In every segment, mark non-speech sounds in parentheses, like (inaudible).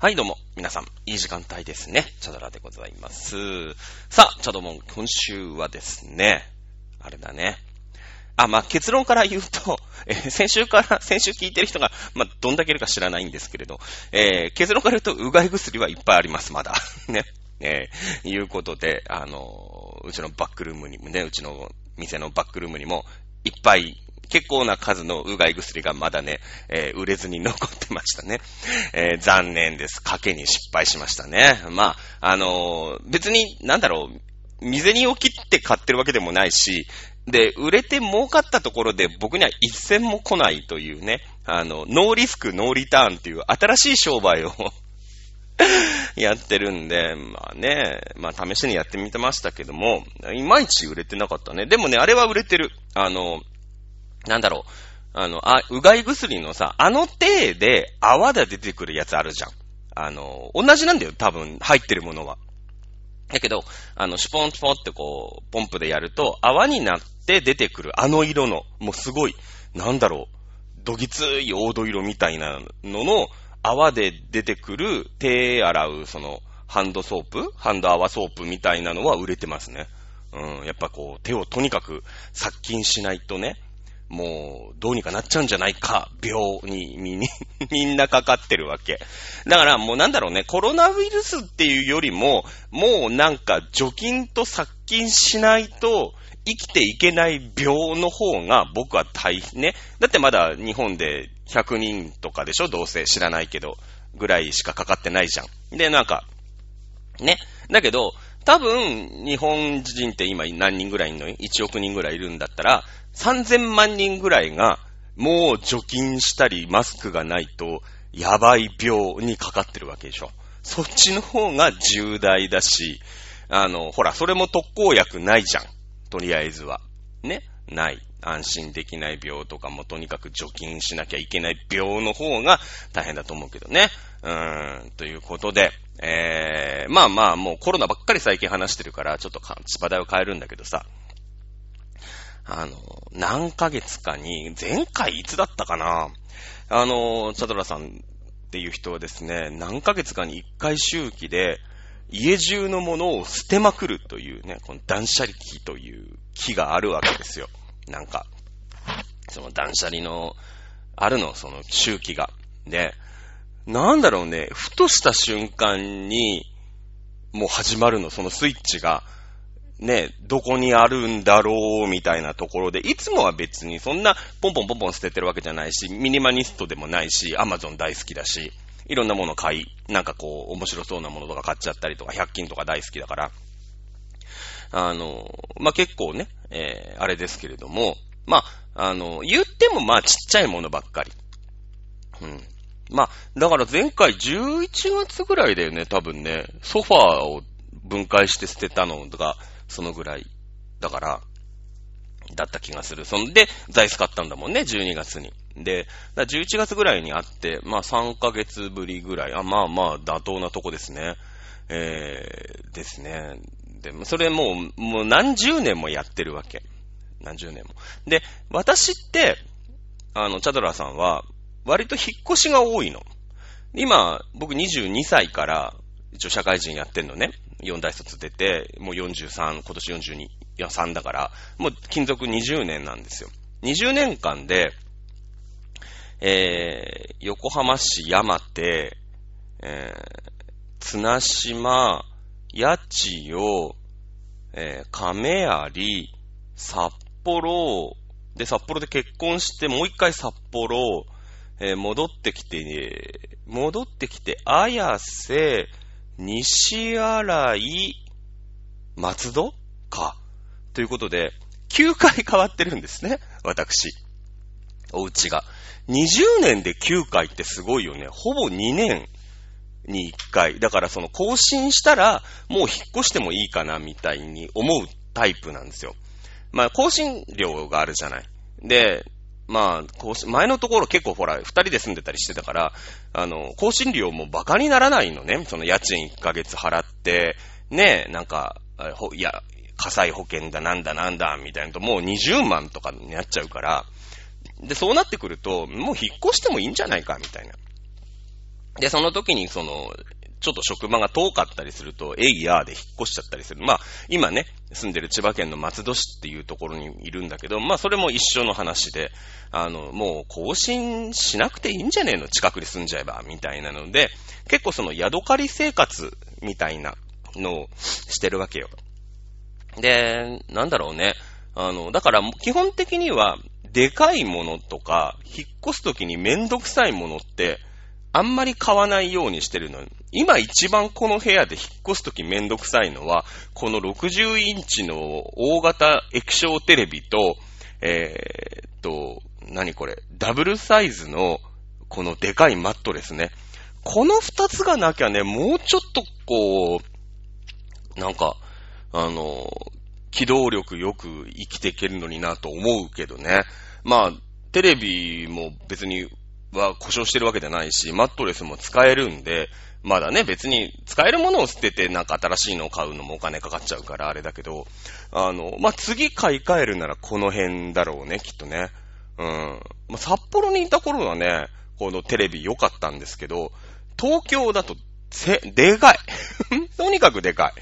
はい、どうも、皆さん、いい時間帯ですね。チャドラでございます。さあ、チャドモン、今週はですね、あれだね。あ、まあ、結論から言うと、(laughs) えー先週から、(laughs) 先週聞いてる人が、まあ、どんだけいるか知らないんですけれど、えー結論から言うと、うがい薬はいっぱいあります、まだ。(laughs) ね。えーいうことで、あのうちのバックルームにもね、うちの店のバックルームにも、いっぱい、結構な数のうがい薬がまだね、えー売れずに残ってましたね。えー残念です。賭けに失敗しましたね。まあ、あのー別に、なんだろう、未銭を切って買ってるわけでもないし、で、売れて儲かったところで僕には一銭も来ないというね、あの、ノーリスク、ノーリターンっていう新しい商売を (laughs) やってるんで、まあね、まあ試しにやってみてましたけども、いまいち売れてなかったね。でもね、あれは売れてる。あの、なんだろう。あの、あ、うがい薬のさ、あの手で泡で出てくるやつあるじゃん。あの、同じなんだよ、多分、入ってるものは。だけど、あの、シュポンシュポンってこう、ポンプでやると、泡になって出てくるあの色の、もうすごい、なんだろう、どぎつい黄土色みたいなのの、泡で出てくる手洗う、その、ハンドソープハンド泡ソープみたいなのは売れてますね。うん、やっぱこう、手をとにかく殺菌しないとね、もう、どうにかなっちゃうんじゃないか、病に、み、(laughs) みんなかかってるわけ。だからもうなんだろうね、コロナウイルスっていうよりも、もうなんか除菌と殺菌しないと、生きていけない病の方が僕は大変ね。だってまだ日本で100人とかでしょどうせ知らないけど。ぐらいしかかかってないじゃん。で、なんか、ね。だけど、多分、日本人って今何人ぐらいいるの ?1 億人ぐらいいるんだったら、3000万人ぐらいが、もう除菌したり、マスクがないと、やばい病にかかってるわけでしょ。そっちの方が重大だし、あの、ほら、それも特効薬ないじゃん。とりあえずは。ね？ない。安心できない病とかもとにかく除菌しなきゃいけない病の方が大変だと思うけどね。うーん、ということで、えー、まあまあもうコロナばっかり最近話してるから、ちょっと、スパ題を変えるんだけどさ、あの、何ヶ月かに、前回いつだったかな？あの、チャドラさんっていう人はですね、何ヶ月かに一回周期で、家中のものを捨てまくるというね、この断捨離機という木があるわけですよ。なんか、その断捨離の、あるの、その周期が。で、なんだろうね、ふとした瞬間に、もう始まるの、そのスイッチが。ね、どこにあるんだろう、みたいなところで、いつもは別にそんなポンポンポンポン捨ててるわけじゃないし、ミニマニストでもないし、アマゾン大好きだし、いろんなもの買い、なんかこう、面白そうなものとか買っちゃったりとか、100均とか大好きだから、あの、まあ、結構ね、えー、あれですけれども、まあ、あの、言ってもま、ちっちゃいものばっかり。うん。まあ、だから前回11月ぐらいだよね、多分ね、ソファーを分解して捨てたのが、そのぐらい。だから、だった気がする。そんで、座椅子買ったんだもんね、12月に。で、だ11月ぐらいにあって、まあ3ヶ月ぶりぐらい。あ、まあまあ、妥当なとこですね。えー、ですね。で、それもう、もう何十年もやってるわけ。何十年も。で、私って、あの、チャドラーさんは、割と引っ越しが多いの。今、僕22歳から、一応社会人やってんのね。4大卒出て、もう43、今年42、いや3だから、もう勤続20年なんですよ。20年間で、えー、横浜市山手、えー、綱島、八千代、えー、亀有、札幌、で、札幌で結婚して、もう一回札幌、えー戻ってきて、戻ってきて、綾瀬、西新井、松戸？か。ということで、9回変わってるんですね。私。お家が。20年で9回ってすごいよね。ほぼ2年に1回。だからその更新したら、もう引っ越してもいいかな、みたいに思うタイプなんですよ。まあ、更新料があるじゃない。で、まあ、更新前のところ結構ほら、二人で住んでたりしてたから、あの、更新料もバカにならないのね。その家賃1ヶ月払って、ねなんか、ほいや、火災保険だなんだなんだ、みたいなともう20万とかになっちゃうから、で、そうなってくると、もう引っ越してもいいんじゃないか、みたいな。で、その時にその、ちょっと職場が遠かったりすると、えいやーで引っ越しちゃったりする。まあ、今ね、住んでる千葉県の松戸市っていうところにいるんだけど、まあ、それも一緒の話で、あの、もう更新しなくていいんじゃねえの？近くに住んじゃえば、みたいなので、結構その宿借り生活みたいなのをしてるわけよ。で、なんだろうね。あの、だから基本的には、でかいものとか、引っ越すときにめんどくさいものって、あんまり買わないようにしてるの。今一番この部屋で引っ越すときめんどくさいのは、この60インチの大型液晶テレビと、えー、っと、何これ、ダブルサイズのこのでかいマットレスね。この二つがなきゃね、もうちょっとこう、なんか、あの、機動力よく生きていけるのになと思うけどね。まあ、テレビも別には故障してるわけじゃないし、マットレスも使えるんで、まだね、別に使えるものを捨ててなんか新しいのを買うのもお金かかっちゃうからあれだけど、あの、まあ、次買い替えるならこの辺だろうね、きっとね。うん。まあ、札幌にいた頃はね、このテレビ良かったんですけど、東京だとせ、でかい。(laughs) とにかくでか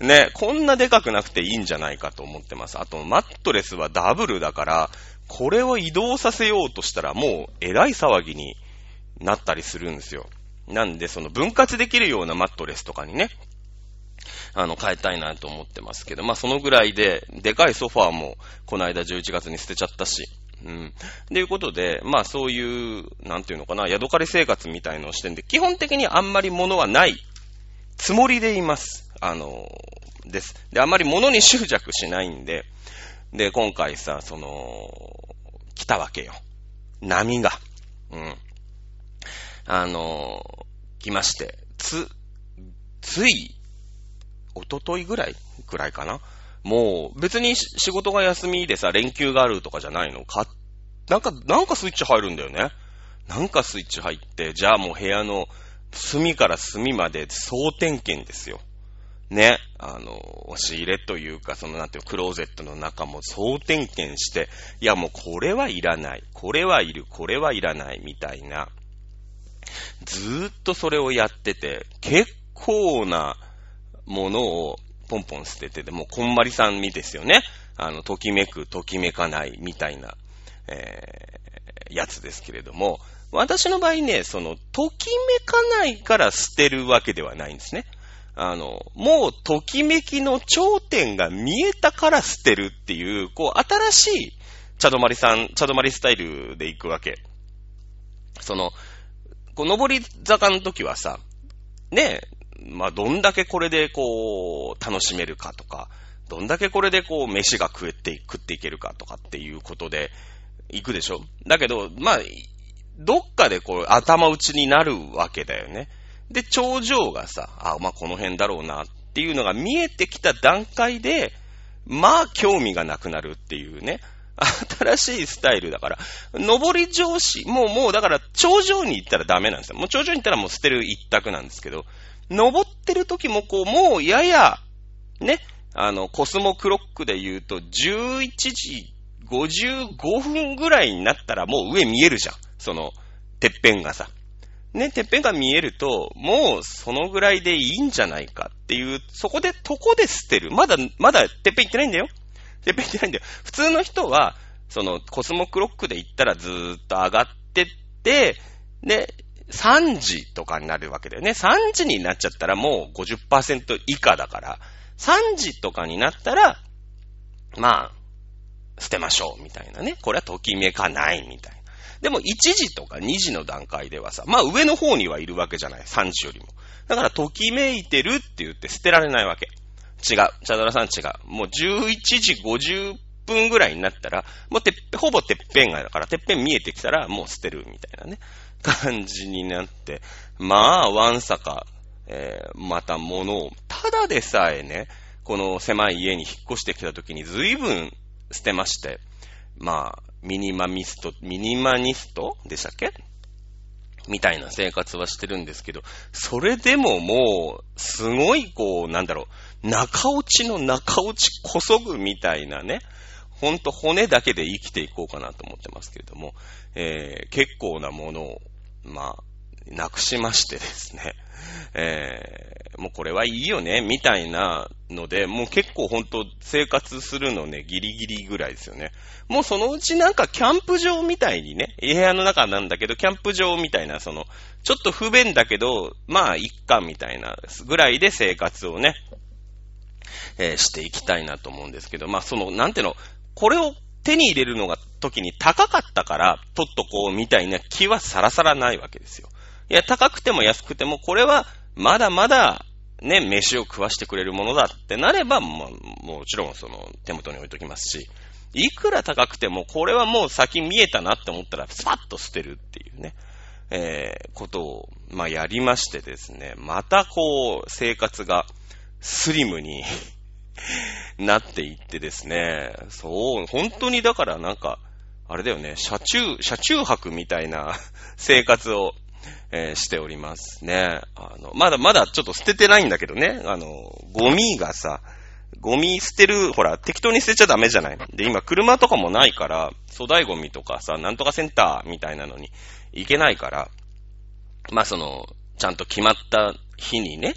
い。ね、こんなでかくなくていいんじゃないかと思ってます。あと、マットレスはダブルだから、これを移動させようとしたらもう、えらい騒ぎになったりするんですよ。なんで、その分割できるようなマットレスとかにね、あの、変えたいなと思ってますけど、まあ、そのぐらいで、でかいソファーも、この間11月に捨てちゃったし、うん。ということで、まあそういう、なんていうのかな、宿狩り生活みたいのをしてんで、基本的にあんまり物はないつもりでいます。あの、です。で、あんまり物に執着しないんで、で、今回さ、その、来たわけよ。波が。うん。あの、来まして、つ、つい、おとといぐらい？ぐらいかな？もう、別に仕事が休みでさ、連休があるとかじゃないの？か、なんか、なんかスイッチ入るんだよね。なんかスイッチ入って、じゃあもう部屋の隅から隅まで総点検ですよ。ね。あの、押し入れというか、そのなんていうクローゼットの中も総点検して、いやもうこれはいらない。これはいる。これはいらない。みたいな。ずーっとそれをやってて、結構なものをポンポン捨ててで、もうこんまりさんみですよね。あの、ときめく、ときめかないみたいな、えー、やつですけれども、私の場合ね、その、ときめかないから捨てるわけではないんですね。あの、もうときめきの頂点が見えたから捨てるっていう、こう、新しい、茶止まりさん、茶止まりスタイルで行くわけ。その、こう、登り坂の時はさ、ね、まあ、どんだけこれでこう、楽しめるかとか、どんだけこれでこう、飯が食えて、食っていけるかとかっていうことで、行くでしょだけど、まあ、どっかでこう、頭打ちになるわけだよね。で、頂上がさ、あ、まあ、この辺だろうなっていうのが見えてきた段階で、まあ、興味がなくなるっていうね。新しいスタイルだから、上り上司、もうもうだから頂上に行ったらダメなんですよ。もう頂上に行ったらもう捨てる一択なんですけど、登ってる時もこう、もうやや、ね、あの、コスモクロックで言うと、11時55分ぐらいになったらもう上見えるじゃん。その、てっぺんがさ。ね、てっぺんが見えると、もうそのぐらいでいいんじゃないかっていう、そこで、とこで捨てる。まだ、まだてっぺん行ってないんだよ。てっぺん行ってないんだよ。普通の人は、その、コスモクロックで行ったらずーっと上がってって、で、3時とかになるわけだよね。3時になっちゃったらもう50%以下だから、3時とかになったら、まあ、捨てましょう、みたいなね。これはときめかないみたいな。でも1時とか2時の段階ではさ、まあ上の方にはいるわけじゃない。3時よりも。だからときめいてるって言って捨てられないわけ。違う。チャドラさん違う。もう11時50分ぐらいになったら、もうてっほぼてっぺんがだから、てっぺん見えてきたらもう捨てるみたいなね。感じになって、まあ、わんさか、えー、また物を、ただでさえね、この狭い家に引っ越してきた時に随分捨てまして、まあ、ミニマミスト、ミニマニストでしたっけ？みたいな生活はしてるんですけど、それでももう、すごいこう、なんだろう、中落ちの中落ちこそぐみたいなね、ほんと骨だけで生きていこうかなと思ってますけれども、えー、結構なものを、まあ、なくしましてですね。えー、もうこれはいいよね、みたいなので、もう結構ほんと生活するのね、ギリギリぐらいですよね。もうそのうちなんかキャンプ場みたいにね、部屋の中なんだけど、キャンプ場みたいな、その、ちょっと不便だけど、まあ、一家みたいなぐらいで生活をね、えー、していきたいなと思うんですけど、まあ、その、なんていうの、これを手に入れるのが時に高かったから取っとこうみたいな気はさらさらないわけですよ。いや、高くても安くても、これはまだまだね、飯を食わしてくれるものだってなれば、ももちろんその手元に置いときますし、いくら高くても、これはもう先見えたなって思ったら、スパッと捨てるっていうね、えー、ことを、まあ、やりましてですね、またこう、生活がスリムに (laughs) なっていってですね、そう、本当にだからなんか、あれだよね、車中、車中泊みたいな (laughs) 生活を、えー、しておりますね。あの、まだまだちょっと捨ててないんだけどね、あの、ゴミがさ、ゴミ捨てる、ほら、適当に捨てちゃダメじゃないで、今車とかもないから、粗大ゴミとかさ、なんとかセンターみたいなのに行けないから、まあその、ちゃんと決まった日にね、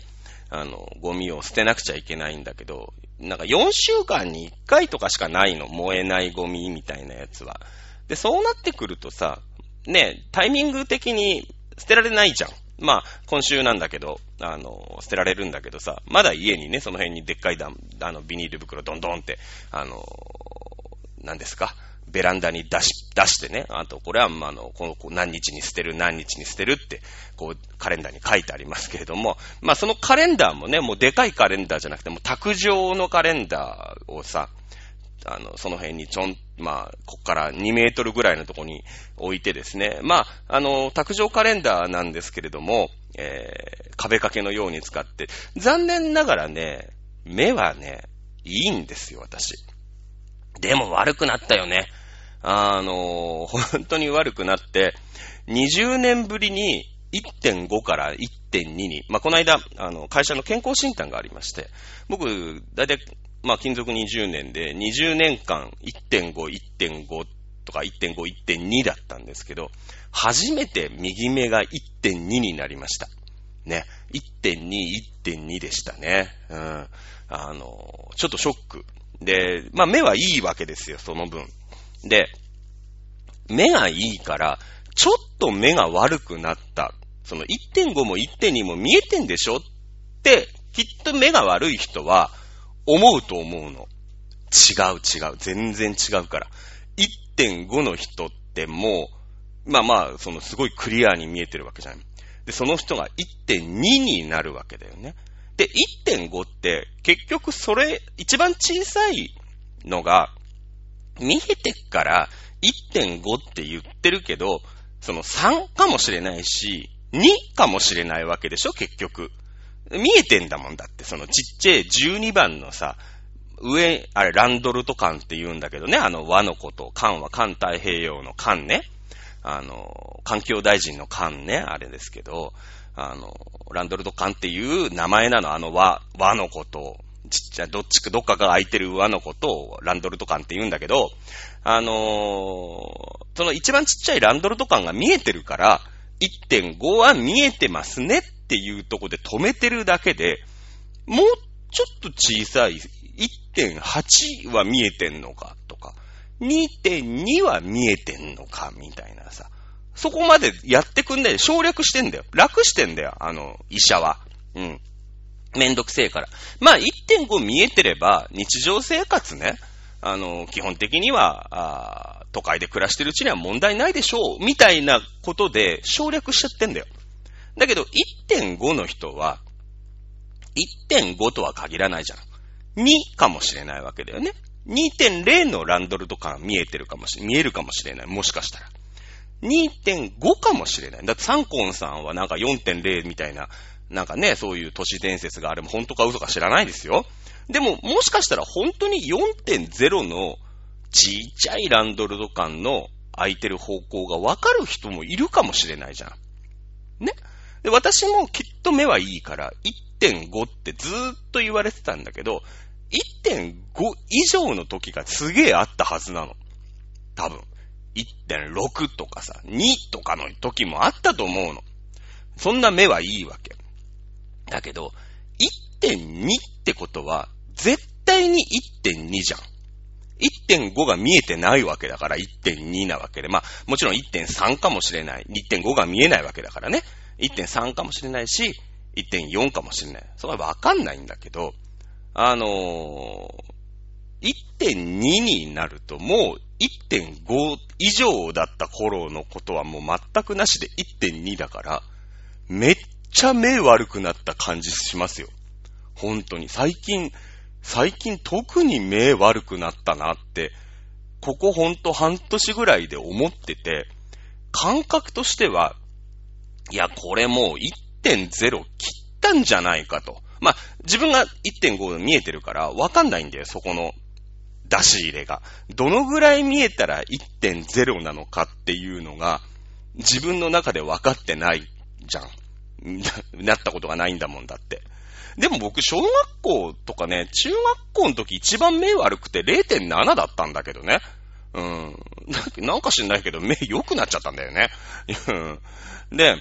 あの、ゴミを捨てなくちゃいけないんだけど、なんか4週間に1回とかしかないの。燃えないゴミみたいなやつは。で、そうなってくるとさ、ね、タイミング的に捨てられないじゃん。まあ、今週なんだけど、あの、捨てられるんだけどさ、まだ家にね、その辺にでっかいダあの、ビニール袋ドンドンって、あの、何ですか？ベランダに出し、出してね、あと、これは、まあ、の、この、何日に捨てる、何日に捨てるって、こう、カレンダーに書いてありますけれども、まあ、そのカレンダーもね、もうでかいカレンダーじゃなくて、もう卓上のカレンダーをさ、あの、その辺にちょん、まあ、こっから2メートルぐらいのとこに置いてですね、まあ、あの、卓上カレンダーなんですけれども、えー、壁掛けのように使って、残念ながらね、目はね、いいんですよ、私。でも悪くなったよね。あの、本当に悪くなって、20年ぶりに1.5から1.2に、まあ、この間、あの、会社の健康診断がありまして、僕、だいたい、まあ、勤続20年で、20年間1.5、1.5とか1.5、1.2だったんですけど、初めて右目が1.2になりました。ね。1.2、1.2でしたね。うん。あの、ちょっとショック。で、まあ目はいいわけですよ、その分。で、目がいいから、ちょっと目が悪くなった。その1.5も1.2も見えてんでしょ？って、きっと目が悪い人は思うと思うの。違う違う。全然違うから。1.5の人ってもう、まあまあ、そのすごいクリアに見えてるわけじゃない。で、その人が1.2になるわけだよね。で、1.5って結局それ、一番小さいのが、見えてっから1.5って言ってるけど、その3かもしれないし、2かもしれないわけでしょ、結局。見えてんだもんだって、そのちっちゃい12番のさ、上、あれ、ランドルト艦って言うんだけどね、あの和のこと、艦は艦太平洋の艦ね。あの、環境大臣の艦ね、あれですけど、あの、ランドルト艦っていう名前なの、あの和、和のことちっちゃい、どっちか、どっかが空いてる上のことをランドルト艦って言うんだけど、あのー、その一番ちっちゃいランドルト艦が見えてるから、1.5は見えてますねっていうとこで止めてるだけで、もうちょっと小さい1.8は見えてんのかとか、2.2は見えてんのかみたいなさ。そこまでやってくんだよ。省略してんだよ。楽してんだよ。あの、医者は。うん。めんどくせえから。まあ、1.5見えてれば、日常生活ね、あの、基本的には、あ都会で暮らしてるうちには問題ないでしょう、みたいなことで省略しちゃってんだよ。だけど、1.5の人は、1.5とは限らないじゃん。2かもしれないわけだよね。2.0のランドルとか見えてるかもしれ、見えるかもしれない。もしかしたら。2.5かもしれない。だってサンコンさんはなんか4.0みたいななんかね、そういう都市伝説があれも本当か嘘か知らないですよ。でも、もしかしたら本当に4.0のちっちゃいランドルド間の空いてる方向がわかる人もいるかもしれないじゃん。ね？で、私もきっと目はいいから1.5ってずーっと言われてたんだけど、1.5以上の時がすげえあったはずなの。多分。1.6とかさ、2とかの時もあったと思うの。そんな目はいいわけ。だけど、1.2ってことは、絶対に1.2じゃん。1.5が見えてないわけだから1.2なわけで。まあ、もちろん1.3かもしれない。1.5が見えないわけだからね。1.3かもしれないし、1.4かもしれない。それはわかんないんだけど、あのー、1.2になるともう1.5以上だった頃のことはもう全くなしで1.2だから、めっちゃ目悪くなった感じしますよ。本当に。最近、最近特に目悪くなったなって、ここほんと半年ぐらいで思ってて、感覚としては、いや、これもう1.0切ったんじゃないかと。まあ、自分が1.5見えてるからわかんないんだよ、そこの出し入れが。どのぐらい見えたら1.0なのかっていうのが、自分の中で分かってないじゃん。(laughs) なったことがないんだもんだって。でも僕、小学校とかね、中学校の時一番目悪くて0.7だったんだけどね。うん。なんか知んないけど、目良くなっちゃったんだよね。うんで、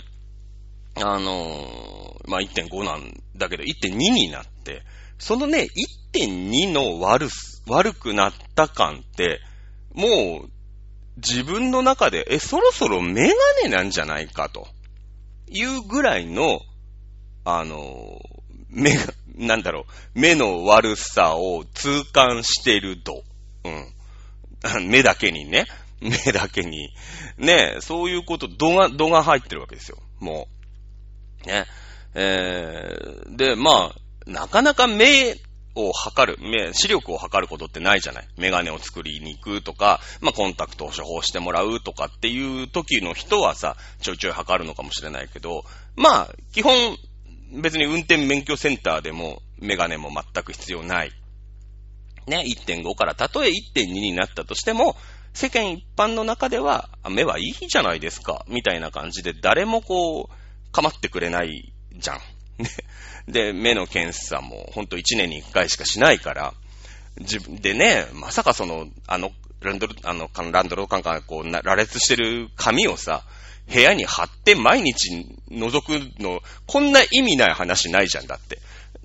あのー、まあ、1.5なんだけど、1.2になって、そのね、1.2の悪す、悪くなった感って、もう、自分の中で、え、そろそろメガネなんじゃないかと、いうぐらいの、あのー、目が、なんだろう、目の悪さを痛感してる度。うん。(laughs) 目だけにね。目だけに。ね、そういうこと、度が、度が入ってるわけですよ。もう。ね。えー、で、まあ、なかなか目を測る、目、視力を測ることってないじゃない。メガネを作りに行くとか、まあ、コンタクトを処方してもらうとかっていう時の人はさ、ちょいちょい測るのかもしれないけど、まあ、基本、別に運転免許センターでもメガネも全く必要ない。ね、1.5からたとえ1.2になったとしても、世間一般の中では、目はいいじゃないですか、みたいな感じで誰もこう、構ってくれないじゃん。(laughs) で、目の検査もほんと1年に1回しかしないから、自分でね、まさかその、あの、ランドル、あの、ランドローカンがこう、羅列してる紙をさ、部屋に貼って毎日覗くの、こんな意味ない話ないじゃんだって。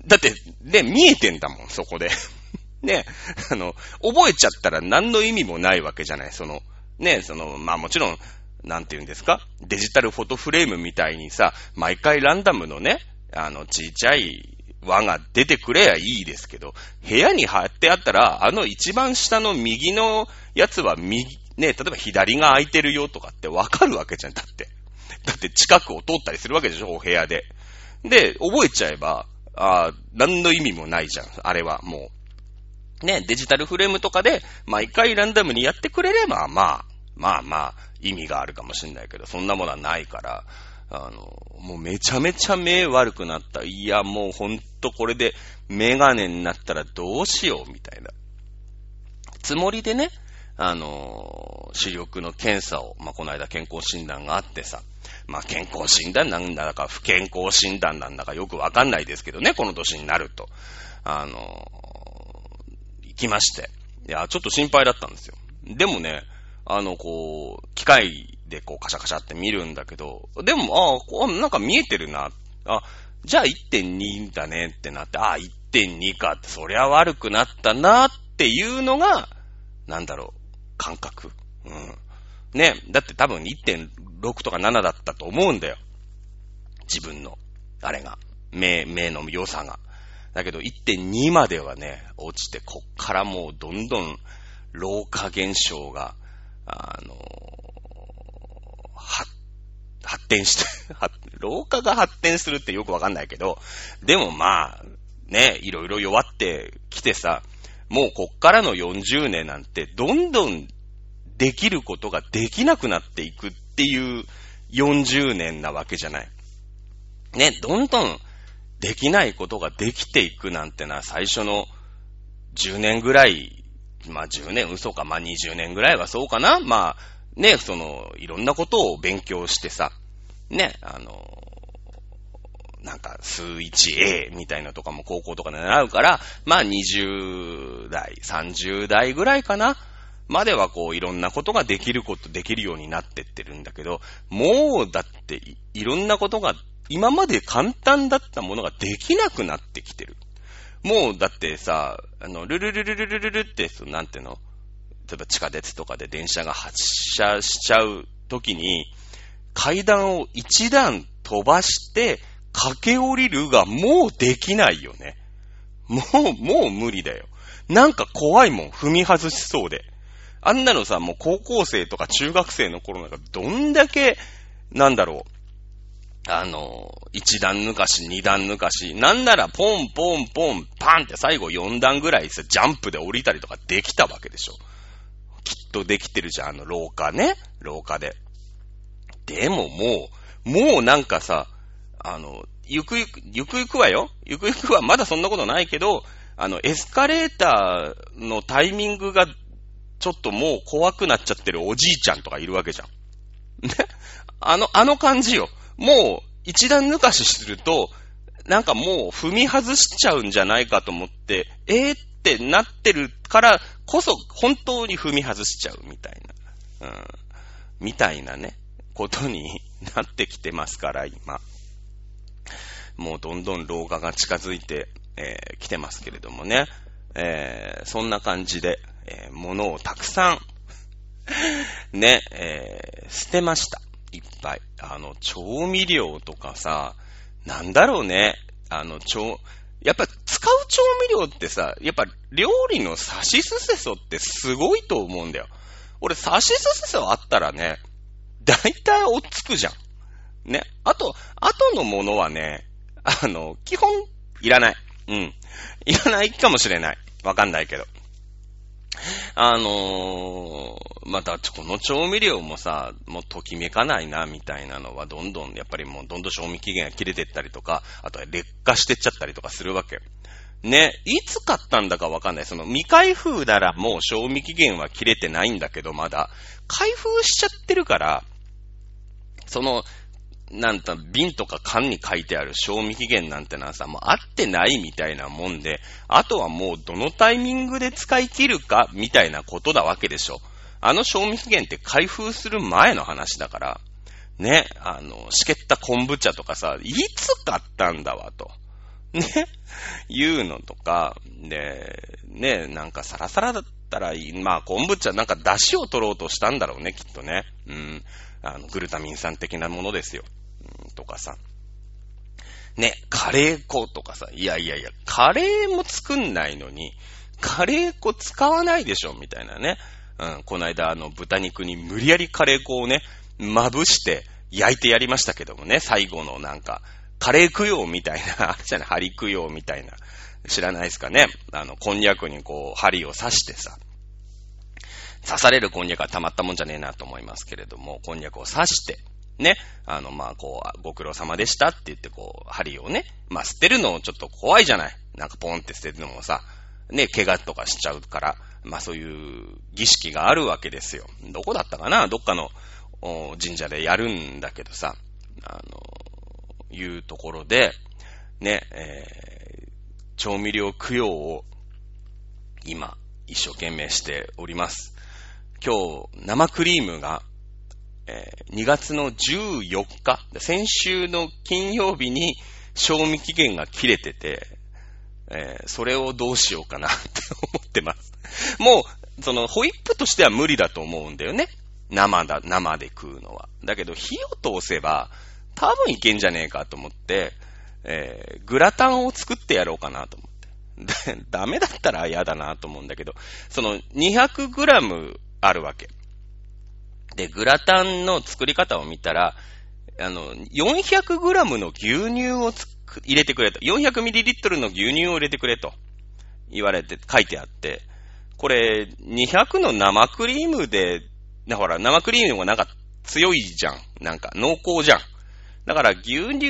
だって、ね、見えてんだもん、そこで。(laughs) ね、あの、覚えちゃったら何の意味もないわけじゃない。その、ね、その、まあもちろん、なんて言うんですか？デジタルフォトフレームみたいにさ、毎回ランダムのね、あの、ちっちゃい輪が出てくれやいいですけど、部屋に貼ってあったら、あの一番下の右のやつは右、ね、例えば左が空いてるよとかってわかるわけじゃん、だって。だって近くを通ったりするわけでしょ、お部屋で。で、覚えちゃえば、あ何の意味もないじゃん、あれはもう。ね、デジタルフレームとかで、毎回ランダムにやってくれれば、まあ、まあまあ、意味があるかもしんないけど、そんなものはないから、あの、もうめちゃめちゃ目悪くなった。いや、もうほんとこれでメガネになったらどうしよう、みたいな。つもりでね、あの視力の検査を、まあ、この間健康診断があってさ、まあ、健康診断なんだか不健康診断なんだかよくわかんないですけどね、この年になると。あの行きまして。いや、ちょっと心配だったんですよ。でもね、あの、こう、機械でこうカシャカシャって見るんだけど、でも、ああこう、なんか見えてるな。あ、じゃあ1.2だねってなって、ああ、1.2かって、そりゃ悪くなったなっていうのが、なんだろう、感覚。うん。ね、だって多分1.6とか7だったと思うんだよ。自分の、あれが。目、目の良さが。だけど1.2まではね、落ちて、こっからもうどんどん老化現象が、あの発、発展して、(laughs) 老化が発展するってよくわかんないけど、でもまあ、ね、いろいろ弱ってきてさ、もうこっからの40年なんて、どんどんできることができなくなっていくっていう40年なわけじゃない。ね、どんどんできないことができていくなんてのは最初の10年ぐらい、まあ10年嘘か、まあ20年ぐらいはそうかな。まあね、その、いろんなことを勉強してさ、ね、あの、なんか、数 1A みたいなとかも高校とかで習うから、まあ20代、30代ぐらいかな。まではこういろんなことができることできるようになってってるんだけど、もうだっていろんなことが今まで簡単だったものができなくなってきてる。もう、だってさ、あの、ルルルルルルルルって、なんていうの？例えば地下鉄とかで電車が発車しちゃう時に、階段を一段飛ばして駆け下りるがもうできないよね。もう、もう無理だよ。なんか怖いもん、踏み外しそうで。あんなのさ、もう高校生とか中学生の頃なんかどんだけ、なんだろう、あの、一段抜かし、二段抜かし、なんならポンポンポン、パンって最後四段ぐらいさ、ジャンプで降りたりとかできたわけでしょ。きっとできてるじゃん、あの廊下ね。廊下で。でももう、もうなんかさ、あの、ゆくゆく、ゆくゆくはよ。ゆくゆくはまだそんなことないけど、あの、エスカレーターのタイミングが、ちょっともう怖くなっちゃってるおじいちゃんとかいるわけじゃん。ね？あの、あの感じよ。もう、一段抜かしすると、なんかもう踏み外しちゃうんじゃないかと思って、えーってなってるからこそ、本当に踏み外しちゃうみたいな。うん。みたいなね、ことになってきてますから、今。もうどんどん老化が近づいてき、えー、てますけれどもね。えー、そんな感じで、えー、物をたくさん (laughs) ね、えー、捨てました。いっぱい。あの、調味料とかさ、なんだろうね。あの、調、やっぱ使う調味料ってさ、やっぱ料理の差しすせそってすごいと思うんだよ。俺、差しすせそあったらね、大体追っつくじゃん。ね。あと、後のものはね、あの、基本、いらない。うん。いらないかもしれない。わかんないけど。(laughs) あのー、また、この調味料もさ、もうときめかないな、みたいなのは、どんどん、やっぱりもう、どんどん賞味期限が切れてったりとか、あとは劣化してっちゃったりとかするわけ。ね、いつ買ったんだかわかんない。その未開封ならもう賞味期限は切れてないんだけど、まだ。開封しちゃってるから、その、なんた、瓶とか缶に書いてある賞味期限なんてのはさ、もう合ってないみたいなもんで、あとはもうどのタイミングで使い切るかみたいなことだわけでしょ。あの賞味期限って開封する前の話だから、ね、あの、しけった昆布茶とかさ、いつ買ったんだわと。ね、いうのとか、で、ね、なんかサラサラだったらいい。まあ、昆布茶なんか出汁を取ろうとしたんだろうね、きっとね。うん。あの、グルタミン酸的なものですよ。うん、とかさ。ね、カレー粉とかさ、いやいやいや、カレーも作んないのに、カレー粉使わないでしょ、みたいなね。うん、この間、あの、豚肉に無理やりカレー粉をね、まぶして焼いてやりましたけどもね、最後のなんか、カレー供養みたいな、(laughs) あれじゃない、針供養みたいな、知らないですかね。あの、こんにゃくにこう、針を刺してさ、刺されるこんにゃくはたまったもんじゃねえなと思いますけれども、こんにゃくを刺して、ね、あの、まあ、こう、ご苦労様でしたって言って、こう、針をね、まあ、捨てるのちょっと怖いじゃない。なんかポンって捨てるのもさ、ね、怪我とかしちゃうから、まあ、そういう儀式があるわけですよ。どこだったかな？どっかの神社でやるんだけどさ、あの、いうところで、ね、えー、調味料供養を今、一生懸命しております。今日、生クリームが、えー、2月の14日、先週の金曜日に賞味期限が切れてて、えー、それをどうしようかなって思ってます。もう、その、ホイップとしては無理だと思うんだよね。生だ、生で食うのは。だけど、火を通せば、多分いけんじゃねえかと思って、えー、グラタンを作ってやろうかなと思って。ダメだったら嫌だなと思うんだけど、その 200g あるわけ。で、グラタンの作り方を見たら、あの、400g の牛乳を入れてくれと。400ml の牛乳を入れてくれと言われて、書いてあって、これ、200の生クリームで、ほら、生クリームがなんか強いじゃん。なんか濃厚じゃん。だから牛乳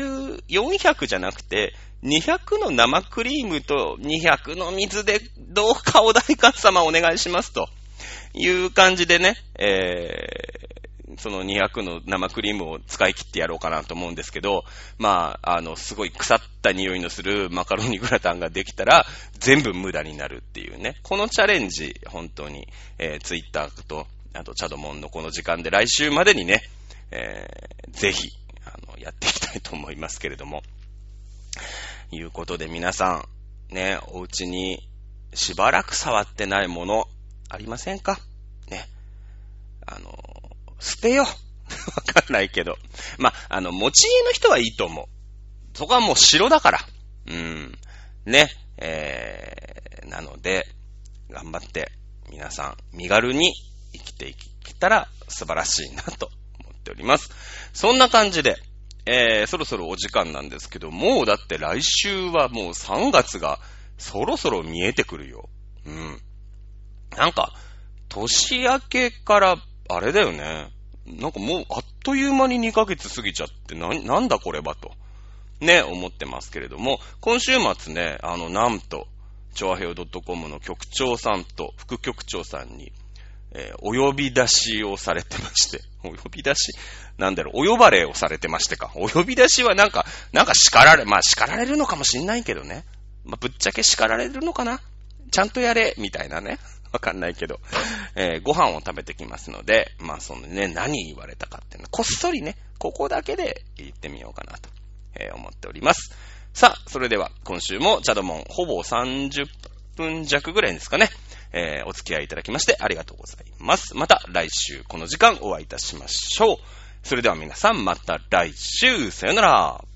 400じゃなくて、200の生クリームと200の水でどうかお代官様お願いしますと。いう感じでね、えー、その200の生クリームを使い切ってやろうかなと思うんですけど、まあ、あの、すごい腐った匂いのするマカロニグラタンができたら、全部無駄になるっていうね。このチャレンジ、本当に、えー、ツイッターと、あと、チャドモンのこの時間で来週までにね、えー、ぜひ、あの、やっていきたいと思いますけれども。いうことで皆さん、ね、お家にしばらく触ってないもの、ありませんか？ね。あの、捨てよ。(laughs) わかんないけど。まあ、の、持ち家の人はいいと思う。そこはもう城だから。うん。ね。えー、なので、頑張って皆さん身軽に生きていけたら素晴らしいなと思っております。そんな感じで、えー、そろそろお時間なんですけど、もうだって来週はもう3月がそろそろ見えてくるよ。うん。なんか、年明けから、あれだよね。なんかもうあっという間に2ヶ月過ぎちゃって、な、なんだこれはと。ね、思ってますけれども、今週末ね、あの、なんと、調和平 .com の局長さんと副局長さんに、えー、お呼び出しをされてまして、(laughs) お呼び出し、なんだろう、お呼ばれをされてましてか。お呼び出しはなんか、なんか叱られ、まあ叱られるのかもしんないけどね。まあぶっちゃけ叱られるのかなちゃんとやれ、みたいなね。わかんないけど、(laughs) えー、ご飯を食べてきますので、まあそのね、何言われたかっていうのこっそりね、ここだけで言ってみようかなと、えー、思っております。さあ、それでは今週もチャドモンほぼ30分弱ぐらいですかね、えー、お付き合いいただきましてありがとうございます。また来週この時間お会いいたしましょう。それでは皆さんまた来週、さよなら。